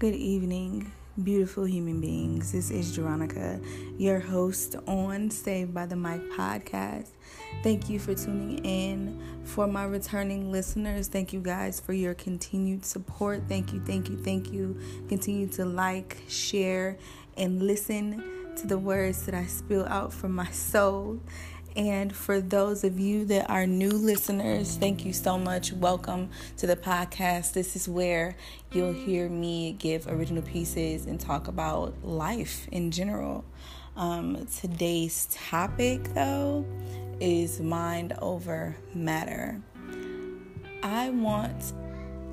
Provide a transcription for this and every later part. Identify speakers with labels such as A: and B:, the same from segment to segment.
A: Good evening, beautiful human beings. This is Jeronica, your host on Saved by the Mic podcast. Thank you for tuning in. For my returning listeners, thank you guys for your continued support. Thank you, thank you, thank you. Continue to like, share, and listen to the words that I spill out from my soul. And for those of you that are new listeners, thank you so much. Welcome to the podcast. This is where you'll hear me give original pieces and talk about life in general. Um, today's topic, though, is mind over matter. I want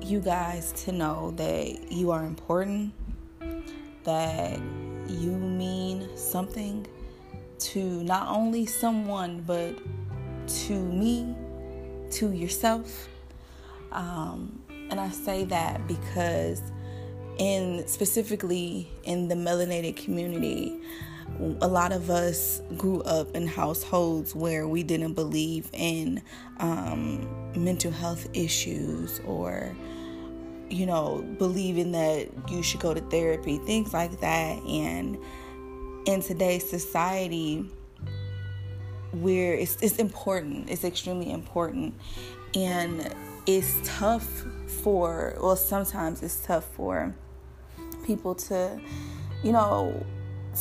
A: you guys to know that you are important, that you mean something to not only someone, but to me, to yourself. Um, and I say that because, in specifically in the melanated community, a lot of us grew up in households where we didn't believe in um, mental health issues or you know believing that you should go to therapy things like that and in today's society where it's, it's important it's extremely important. And it's tough for well sometimes it's tough for people to you know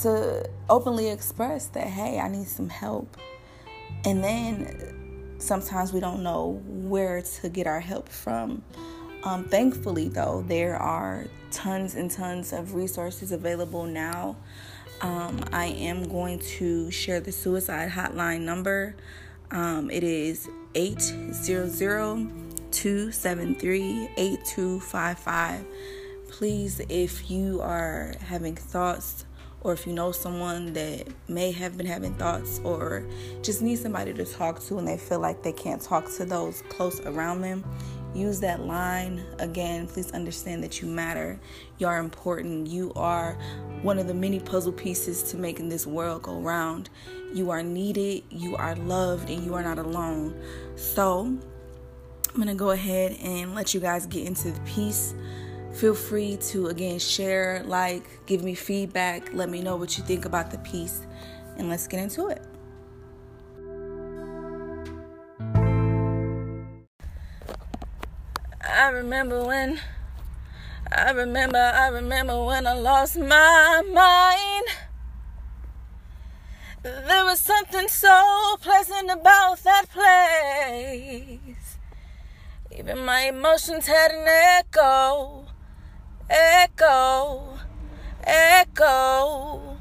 A: to openly express that hey i need some help. And then sometimes we don't know where to get our help from. Um, thankfully though there are tons and tons of resources available now um, I am going to share the suicide hotline number. Um, it is 800 273 8255. Please, if you are having thoughts or if you know someone that may have been having thoughts or just need somebody to talk to and they feel like they can't talk to those close around them, use that line again. Please understand that you matter. You are important. You are one of the many puzzle pieces to making this world go round. You are needed, you are loved, and you are not alone. So, I'm going to go ahead and let you guys get into the piece. Feel free to again share, like, give me feedback, let me know what you think about the piece, and let's get into it. I remember when, I remember, I remember when I lost my mind. There was something so pleasant about that place. Even my emotions had an echo, echo, echo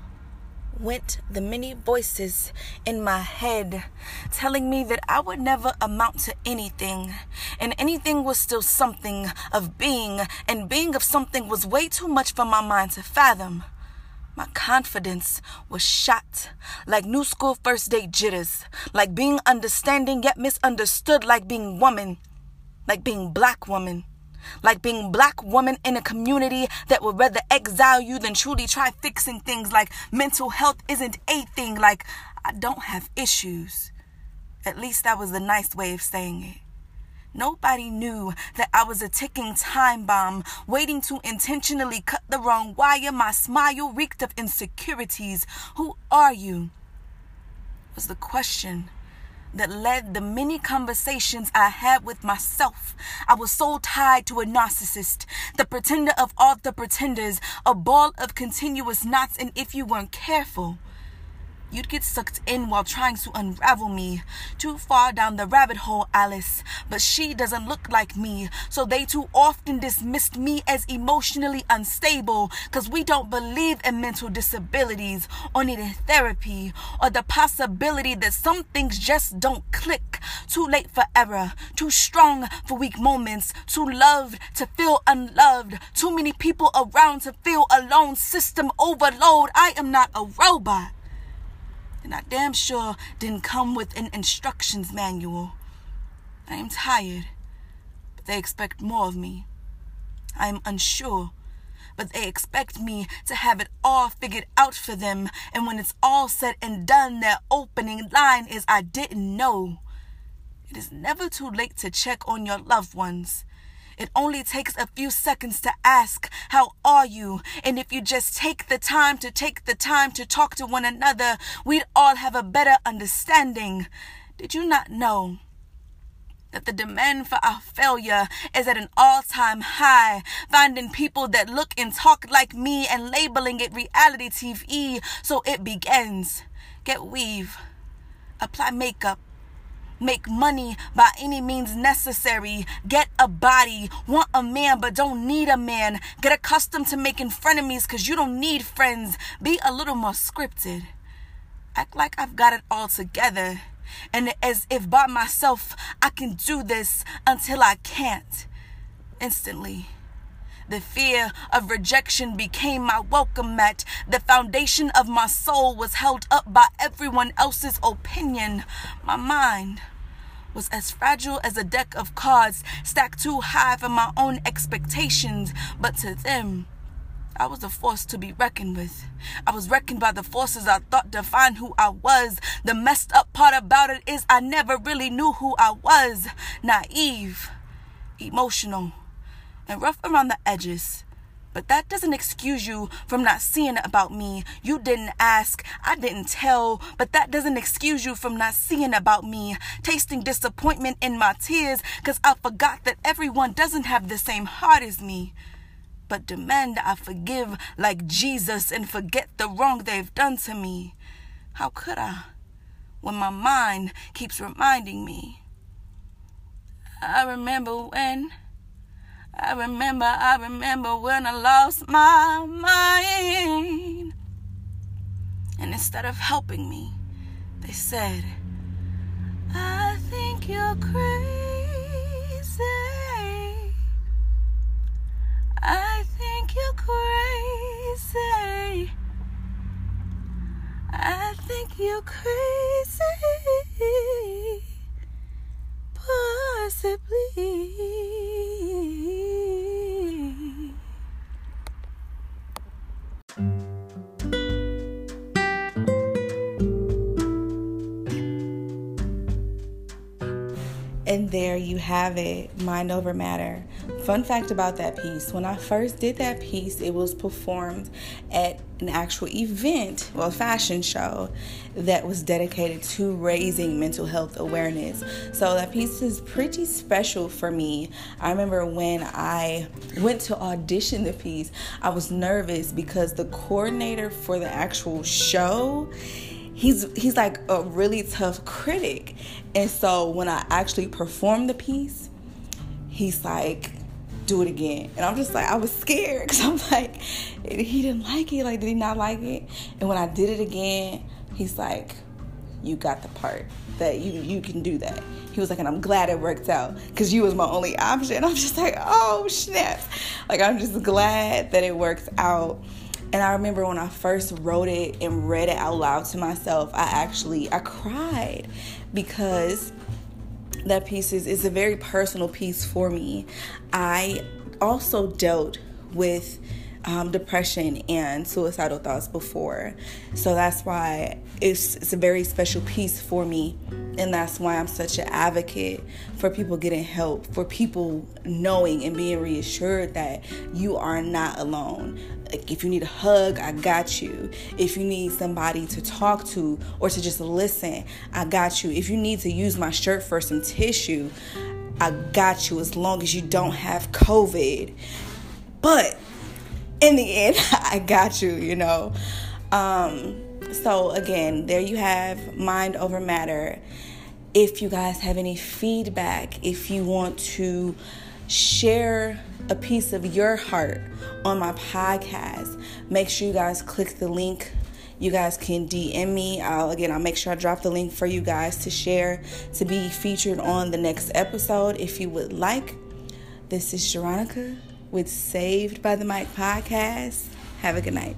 A: went the many voices in my head telling me that I would never amount to anything, and anything was still something of being, and being of something was way too much for my mind to fathom. My confidence was shot like new school first date jitters, like being understanding yet misunderstood, like being woman, like being black woman like being black woman in a community that would rather exile you than truly try fixing things like mental health isn't a thing like i don't have issues at least that was a nice way of saying it Nobody knew that I was a ticking time bomb, waiting to intentionally cut the wrong wire. My smile reeked of insecurities. Who are you? Was the question that led the many conversations I had with myself. I was so tied to a narcissist, the pretender of all the pretenders, a ball of continuous knots, and if you weren't careful, You'd get sucked in while trying to unravel me. Too far down the rabbit hole, Alice. But she doesn't look like me, so they too often dismissed me as emotionally unstable because we don't believe in mental disabilities or needing therapy or the possibility that some things just don't click. Too late for error, too strong for weak moments, too loved to feel unloved, too many people around to feel alone. System overload. I am not a robot and I damn sure didn't come with an instructions manual. I am tired, but they expect more of me. I am unsure, but they expect me to have it all figured out for them, and when it's all said and done, their opening line is I didn't know. It is never too late to check on your loved ones. It only takes a few seconds to ask, How are you? And if you just take the time to take the time to talk to one another, we'd all have a better understanding. Did you not know? that the demand for our failure is at an all time high. Finding people that look and talk like me and labeling it reality TV so it begins. Get weave, apply makeup, make money by any means necessary, get a body, want a man but don't need a man, get accustomed to making frenemies because you don't need friends, be a little more scripted, act like I've got it all together, and as if by myself I can do this until I can't. Instantly. The fear of rejection became my welcome mat. The foundation of my soul was held up by everyone else's opinion. My mind was as fragile as a deck of cards stacked too high for my own expectations, but to them, I was a force to be reckoned with. I was reckoned by the forces I thought defined who I was. The messed up part about it is I never really knew who I was. Naive, emotional and rough around the edges. But that doesn't excuse you from not seeing about me. You didn't ask, I didn't tell, but that doesn't excuse you from not seeing about me. Tasting disappointment in my tears, cause I forgot that everyone doesn't have the same heart as me. But demand I forgive like Jesus and forget the wrong they've done to me. How could I? When my mind keeps reminding me. I remember when. I remember, I remember when I lost my mind. And instead of helping me, they said, I think you're crazy. I think you're crazy. I think you're crazy. There you have it, mind over matter. Fun fact about that piece when I first did that piece, it was performed at an actual event, well, fashion show that was dedicated to raising mental health awareness. So that piece is pretty special for me. I remember when I went to audition the piece, I was nervous because the coordinator for the actual show he's he's like a really tough critic. And so when I actually performed the piece, he's like, do it again. And I'm just like, I was scared because I'm like, he didn't like it. Like, did he not like it? And when I did it again, he's like, you got the part that you you can do that. He was like, and I'm glad it worked out because you was my only option. I'm just like, oh snaps! Like I'm just glad that it works out. And I remember when I first wrote it and read it out loud to myself, I actually I cried because that piece is, is a very personal piece for me. I also dealt with um, depression and suicidal thoughts before. So that's why it's, it's a very special piece for me. And that's why I'm such an advocate for people getting help, for people knowing and being reassured that you are not alone. Like if you need a hug, I got you. If you need somebody to talk to or to just listen, I got you. If you need to use my shirt for some tissue, I got you as long as you don't have COVID. But in the end, I got you, you know. Um, so, again, there you have mind over matter. If you guys have any feedback, if you want to share a piece of your heart on my podcast, make sure you guys click the link. You guys can DM me. I'll again I'll make sure I drop the link for you guys to share to be featured on the next episode if you would like. This is Sharonica with Saved by the Mic podcast. Have a good night.